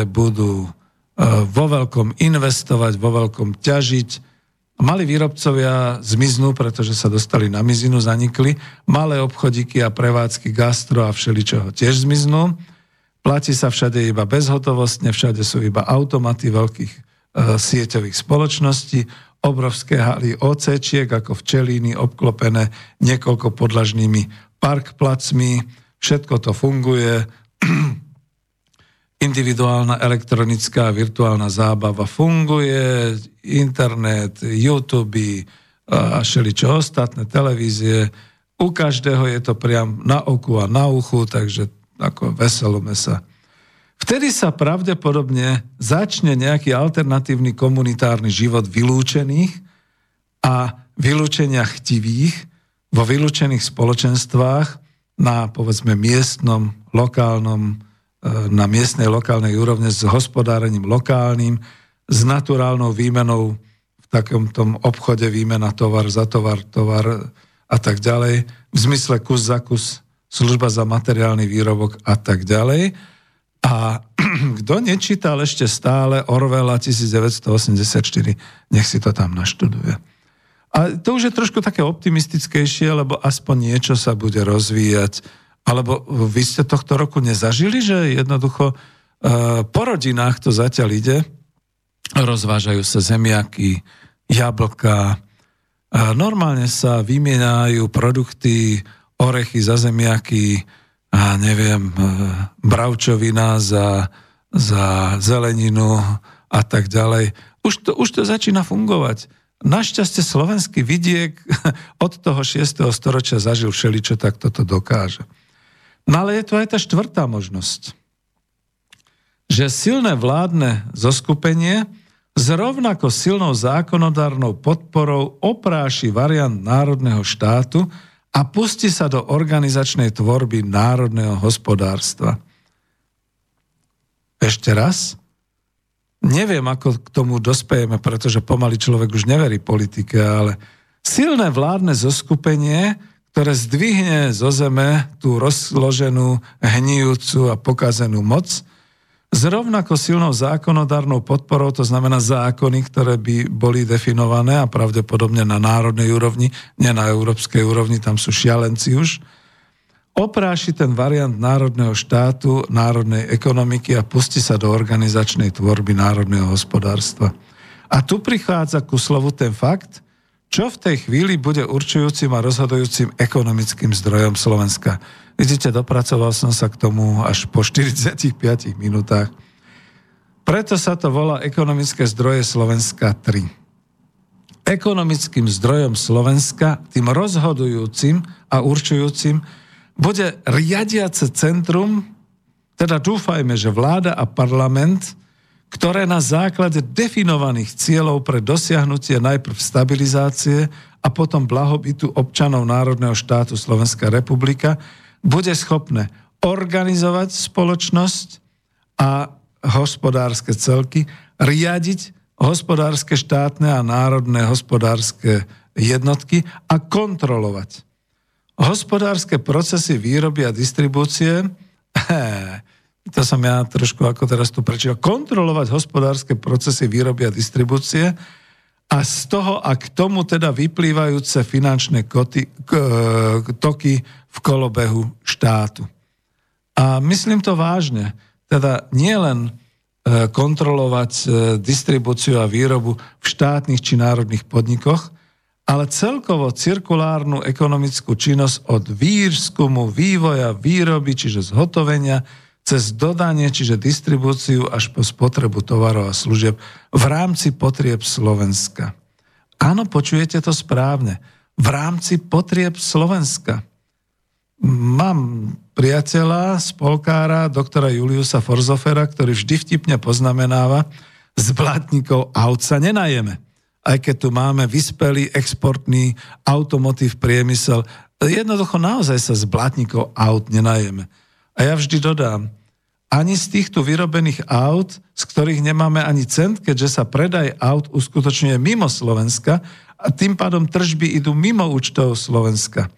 budú e, vo veľkom investovať, vo veľkom ťažiť. Mali výrobcovia zmiznú, pretože sa dostali na mizinu, zanikli. Malé obchodíky a prevádzky gastro a všeličoho tiež zmiznú. Platí sa všade iba bezhotovostne, všade sú iba automaty veľkých e, sieťových spoločností, obrovské haly OCčiek ako včelíny obklopené niekoľko podlažnými parkplacmi, všetko to funguje, individuálna elektronická virtuálna zábava funguje, internet, YouTube a všeličo ostatné, televízie. U každého je to priam na oku a na uchu, takže ako veselome sa. Vtedy sa pravdepodobne začne nejaký alternatívny komunitárny život vylúčených a vylúčenia chtivých vo vylúčených spoločenstvách, na povedzme miestnom, lokálnom, e, na miestnej lokálnej úrovne s hospodárením lokálnym, s naturálnou výmenou v takom tom obchode výmena tovar za tovar, tovar a tak ďalej, v zmysle kus za kus, služba za materiálny výrobok a tak ďalej. A kto nečítal ešte stále Orwella 1984, nech si to tam naštuduje. A to už je trošku také optimistickejšie, lebo aspoň niečo sa bude rozvíjať. Alebo vy ste tohto roku nezažili, že jednoducho e, po rodinách to zatiaľ ide, rozvážajú sa zemiaky, jablka, normálne sa vymienajú produkty, orechy za zemiaky, a neviem, e, bravčovina za, za zeleninu a tak ďalej. Už to, už to začína fungovať. Našťastie slovenský vidiek od toho 6. storočia zažil všeličo, tak toto dokáže. No ale je tu aj tá štvrtá možnosť. Že silné vládne zoskupenie s rovnako silnou zákonodárnou podporou opráši variant národného štátu a pustí sa do organizačnej tvorby národného hospodárstva. Ešte raz, Neviem, ako k tomu dospejeme, pretože pomaly človek už neverí politike, ale silné vládne zoskupenie, ktoré zdvihne zo zeme tú rozloženú, hnijúcu a pokazenú moc, s rovnako silnou zákonodárnou podporou, to znamená zákony, ktoré by boli definované a pravdepodobne na národnej úrovni, nie na európskej úrovni, tam sú šialenci už, opráši ten variant národného štátu, národnej ekonomiky a pustí sa do organizačnej tvorby národného hospodárstva. A tu prichádza ku slovu ten fakt, čo v tej chvíli bude určujúcim a rozhodujúcim ekonomickým zdrojom Slovenska. Vidíte, dopracoval som sa k tomu až po 45 minútach. Preto sa to volá ekonomické zdroje Slovenska 3. Ekonomickým zdrojom Slovenska, tým rozhodujúcim a určujúcim, bude riadiace centrum, teda dúfajme, že vláda a parlament, ktoré na základe definovaných cieľov pre dosiahnutie najprv stabilizácie a potom blahobytu občanov Národného štátu Slovenská republika bude schopné organizovať spoločnosť a hospodárske celky, riadiť hospodárske štátne a národné hospodárske jednotky a kontrolovať. Hospodárske procesy výroby a distribúcie to som ja trošku ako teraz tu prečítal, kontrolovať hospodárske procesy výroby a distribúcie a z toho a k tomu teda vyplývajúce finančné koty, k, toky v kolobehu štátu. A myslím to vážne. Teda nie len e, kontrolovať e, distribúciu a výrobu v štátnych či národných podnikoch, ale celkovo cirkulárnu ekonomickú činnosť od výskumu, vývoja, výroby, čiže zhotovenia, cez dodanie, čiže distribúciu až po spotrebu tovarov a služieb v rámci potrieb Slovenska. Áno, počujete to správne. V rámci potrieb Slovenska. Mám priateľa, spolkára, doktora Juliusa Forzofera, ktorý vždy vtipne poznamenáva, z blatníkov aut sa nenajeme. Aj keď tu máme vyspelý exportný automotív priemysel, jednoducho naozaj sa z blatníkov aut nenajeme. A ja vždy dodám, ani z týchto vyrobených aut, z ktorých nemáme ani cent, keďže sa predaj aut uskutočňuje mimo Slovenska a tým pádom tržby idú mimo účtov Slovenska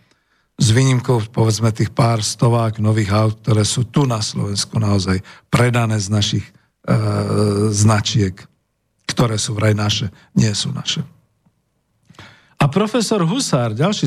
s výnimkou povedzme tých pár stovák nových aut, ktoré sú tu na Slovensku naozaj predané z našich e, značiek, ktoré sú vraj naše, nie sú naše. A profesor Husár, ďalší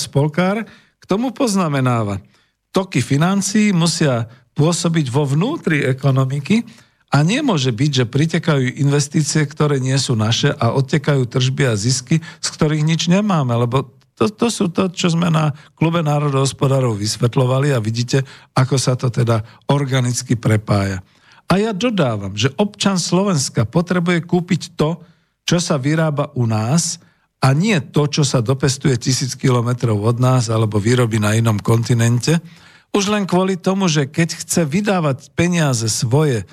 spolkár, k tomu poznamenáva, toky financií musia pôsobiť vo vnútri ekonomiky a nemôže byť, že pritekajú investície, ktoré nie sú naše a odtekajú tržby a zisky, z ktorých nič nemáme, lebo to, to sú to, čo sme na klube národohospodárov vysvetlovali a vidíte, ako sa to teda organicky prepája. A ja dodávam, že občan Slovenska potrebuje kúpiť to, čo sa vyrába u nás a nie to, čo sa dopestuje tisíc kilometrov od nás alebo vyrobí na inom kontinente, už len kvôli tomu, že keď chce vydávať peniaze svoje,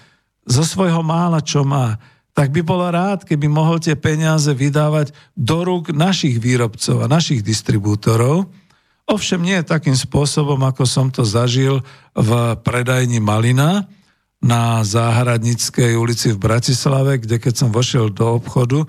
zo svojho mála, čo má, tak by bol rád, keby mohol tie peniaze vydávať do rúk našich výrobcov a našich distribútorov. Ovšem nie takým spôsobom, ako som to zažil v predajni Malina na Záhradnickej ulici v Bratislave, kde keď som vošiel do obchodu, e,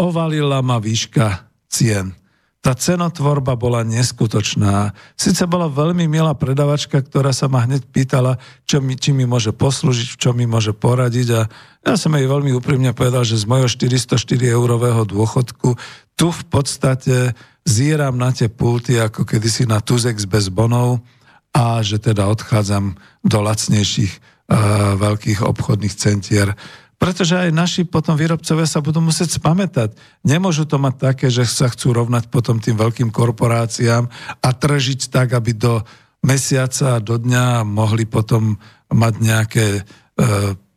ovalila ma výška cien tá cenotvorba bola neskutočná. Sice bola veľmi milá predavačka, ktorá sa ma hneď pýtala, čo mi, či mi môže poslúžiť, čo mi môže poradiť a ja som jej veľmi úprimne povedal, že z mojho 404 eurového dôchodku tu v podstate zíram na tie pulty ako kedysi na Tuzex bez bonov a že teda odchádzam do lacnejších uh, veľkých obchodných centier pretože aj naši potom výrobcovia sa budú musieť spamätať. Nemôžu to mať také, že sa chcú rovnať potom tým veľkým korporáciám a tržiť tak, aby do mesiaca a do dňa mohli potom mať nejaké e,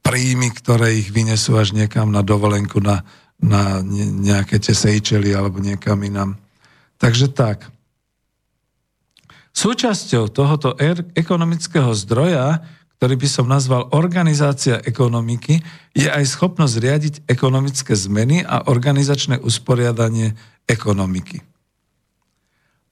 príjmy, ktoré ich vynesú až niekam na dovolenku, na, na nejaké tie sejčely alebo niekam inám. Takže tak. Súčasťou tohoto er- ekonomického zdroja ktorý by som nazval organizácia ekonomiky, je aj schopnosť riadiť ekonomické zmeny a organizačné usporiadanie ekonomiky.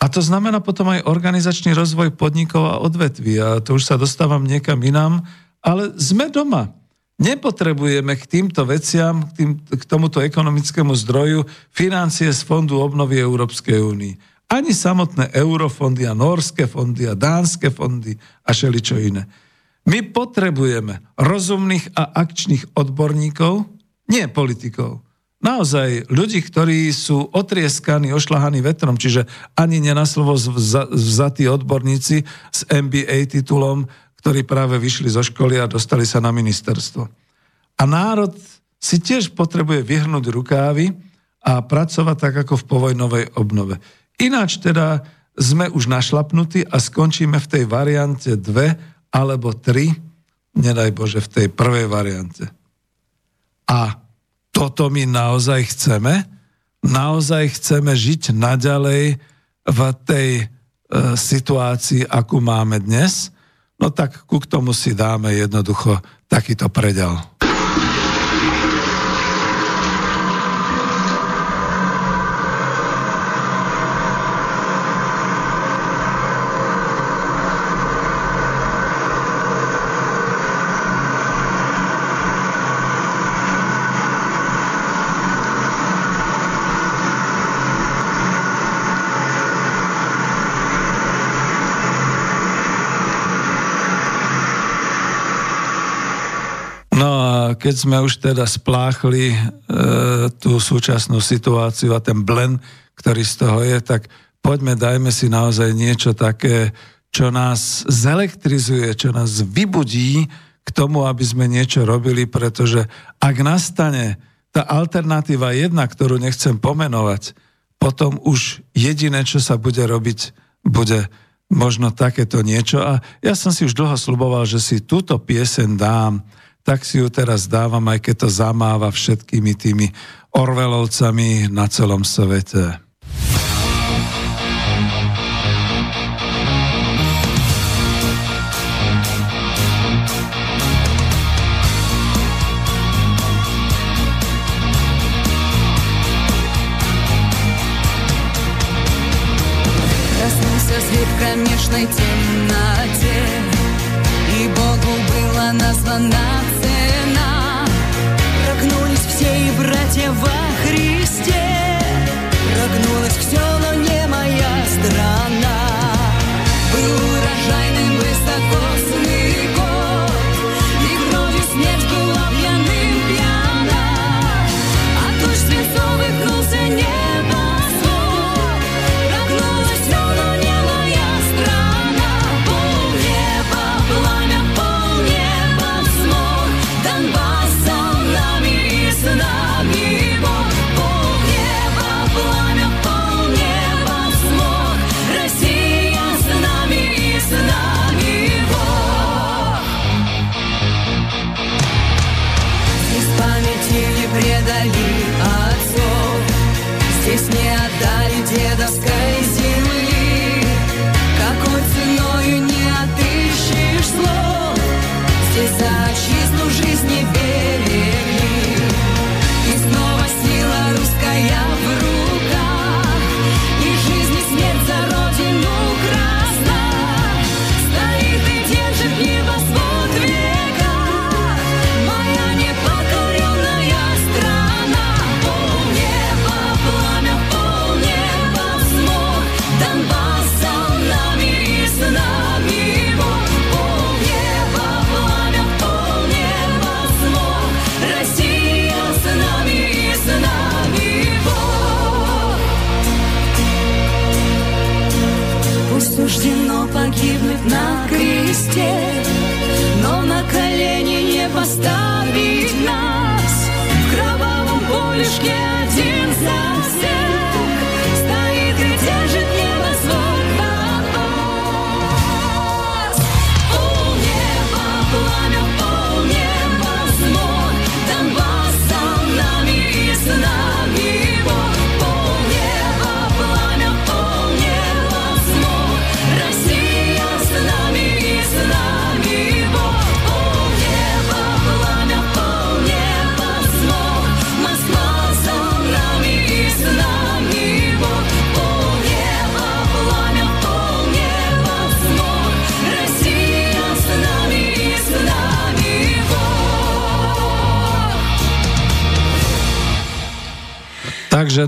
A to znamená potom aj organizačný rozvoj podnikov a odvetví. A to už sa dostávam niekam inám, ale sme doma. Nepotrebujeme k týmto veciam, k, tým, k tomuto ekonomickému zdroju financie z Fondu obnovy Európskej únie. Ani samotné eurofondy a norské fondy a dánske fondy a šeličo iné. My potrebujeme rozumných a akčných odborníkov, nie politikov. Naozaj ľudí, ktorí sú otrieskaní, ošľahaní vetrom, čiže ani nenaslovo vzatí odborníci s MBA titulom, ktorí práve vyšli zo školy a dostali sa na ministerstvo. A národ si tiež potrebuje vyhrnúť rukávy a pracovať tak ako v povojnovej obnove. Ináč teda sme už našlapnutí a skončíme v tej variante 2, alebo tri, nedaj Bože, v tej prvej variante. A toto my naozaj chceme? Naozaj chceme žiť naďalej v tej e, situácii, akú máme dnes? No tak ku k tomu si dáme jednoducho takýto predel. Keď sme už teda spláchli e, tú súčasnú situáciu a ten blend, ktorý z toho je, tak poďme, dajme si naozaj niečo také, čo nás zelektrizuje, čo nás vybudí k tomu, aby sme niečo robili, pretože ak nastane tá alternatíva jedna, ktorú nechcem pomenovať, potom už jediné, čo sa bude robiť, bude možno takéto niečo. A ja som si už dlho sluboval, že si túto piesen dám, tak si ju teraz dávam, aj keď to zamáva všetkými tými Orvelovcami na celom svete. кромешной темноте И Богу была названа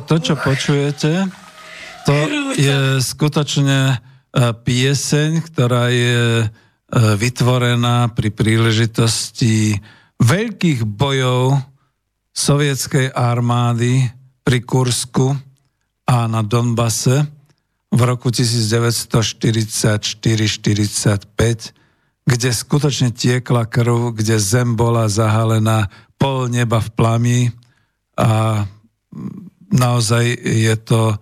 to, čo počujete, to je skutočne e, pieseň, ktorá je e, vytvorená pri príležitosti veľkých bojov sovietskej armády pri Kursku a na Donbase v roku 1944-45, kde skutočne tiekla krv, kde zem bola zahalená pol neba v plami a naozaj je to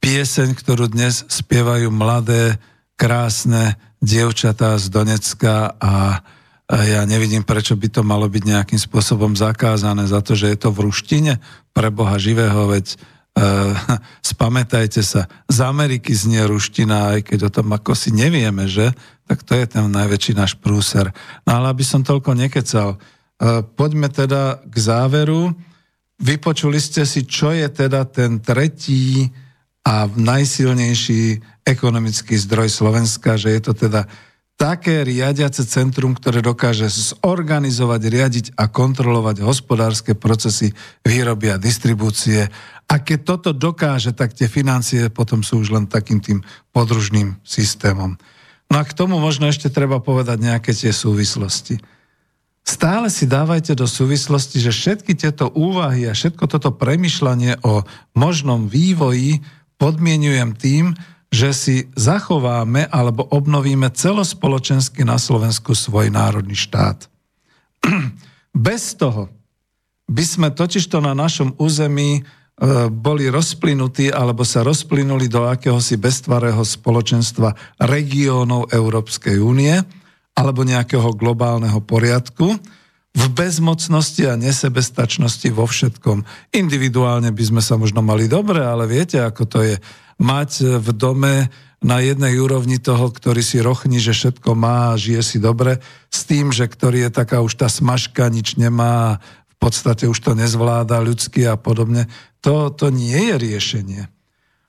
pieseň, ktorú dnes spievajú mladé, krásne dievčatá z Donecka a ja nevidím, prečo by to malo byť nejakým spôsobom zakázané za to, že je to v ruštine pre Boha živého, veď uh, spamätajte sa, z Ameriky znie ruština, aj keď o tom ako si nevieme, že? Tak to je ten najväčší náš prúser. No ale aby som toľko nekecal, uh, poďme teda k záveru. Vypočuli ste si, čo je teda ten tretí a najsilnejší ekonomický zdroj Slovenska, že je to teda také riadiace centrum, ktoré dokáže zorganizovať, riadiť a kontrolovať hospodárske procesy výroby a distribúcie. A keď toto dokáže, tak tie financie potom sú už len takým tým podružným systémom. No a k tomu možno ešte treba povedať nejaké tie súvislosti. Stále si dávajte do súvislosti, že všetky tieto úvahy a všetko toto premyšľanie o možnom vývoji podmienujem tým, že si zachováme alebo obnovíme celospoločensky na Slovensku svoj národný štát. Bez toho by sme totižto na našom území e, boli rozplynutí alebo sa rozplynuli do akéhosi bestvarého spoločenstva regiónov Európskej únie, alebo nejakého globálneho poriadku, v bezmocnosti a nesebestačnosti vo všetkom. Individuálne by sme sa možno mali dobre, ale viete, ako to je mať v dome na jednej úrovni toho, ktorý si rochní, že všetko má a žije si dobre, s tým, že ktorý je taká už tá smažka, nič nemá, v podstate už to nezvláda ľudsky a podobne. To, to nie je riešenie.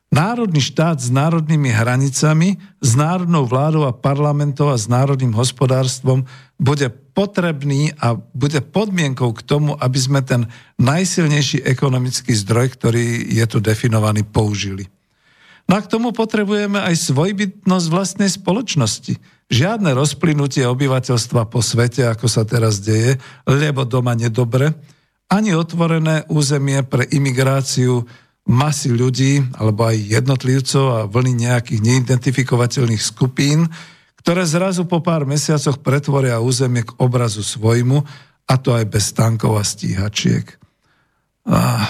Národný štát s národnými hranicami, s národnou vládou a parlamentom a s národným hospodárstvom bude potrebný a bude podmienkou k tomu, aby sme ten najsilnejší ekonomický zdroj, ktorý je tu definovaný, použili. No a k tomu potrebujeme aj svojbytnosť vlastnej spoločnosti. Žiadne rozplynutie obyvateľstva po svete, ako sa teraz deje, lebo doma nedobre, ani otvorené územie pre imigráciu masy ľudí, alebo aj jednotlivcov a vlny nejakých neidentifikovateľných skupín, ktoré zrazu po pár mesiacoch pretvoria územie k obrazu svojmu, a to aj bez tankov a stíhačiek. A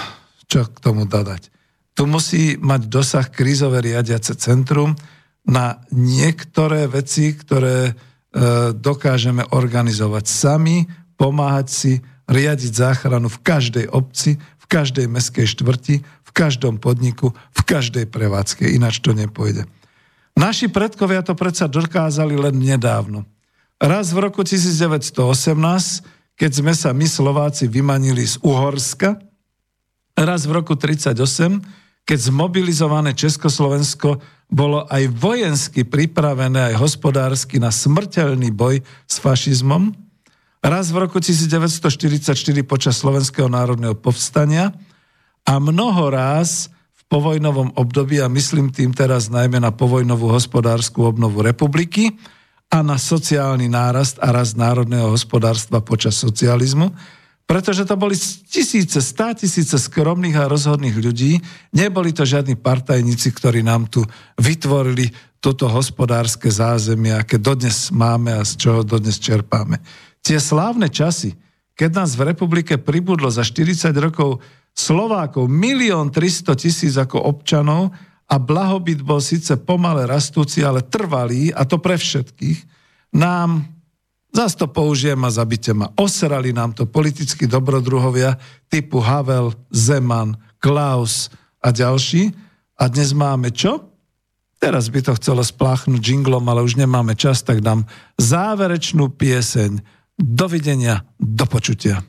čo k tomu dadať? Tu musí mať dosah krízové riadiace centrum na niektoré veci, ktoré e, dokážeme organizovať sami, pomáhať si, riadiť záchranu v každej obci, v každej meskej štvrti, každom podniku, v každej prevádzke, ináč to nepôjde. Naši predkovia to predsa dokázali len nedávno. Raz v roku 1918, keď sme sa my Slováci vymanili z Uhorska, raz v roku 1938, keď zmobilizované Československo bolo aj vojensky pripravené, aj hospodársky na smrteľný boj s fašizmom, raz v roku 1944 počas Slovenského národného povstania – a mnoho ráz v povojnovom období, a myslím tým teraz najmä na povojnovú hospodárskú obnovu republiky a na sociálny nárast a rast národného hospodárstva počas socializmu, pretože to boli tisíce, stá tisíce skromných a rozhodných ľudí, neboli to žiadni partajníci, ktorí nám tu vytvorili toto hospodárske zázemie, aké dodnes máme a z čoho dodnes čerpáme. Tie slávne časy, keď nás v republike pribudlo za 40 rokov Slovákov milión 300 tisíc ako občanov a blahobyt bol síce pomale rastúci, ale trvalý, a to pre všetkých, nám, zase to použijem a zabite ma, osrali nám to politickí dobrodruhovia typu Havel, Zeman, Klaus a ďalší. A dnes máme čo? Teraz by to chcelo spláchnuť jinglom, ale už nemáme čas, tak dám záverečnú pieseň. Dovidenia, do počutia.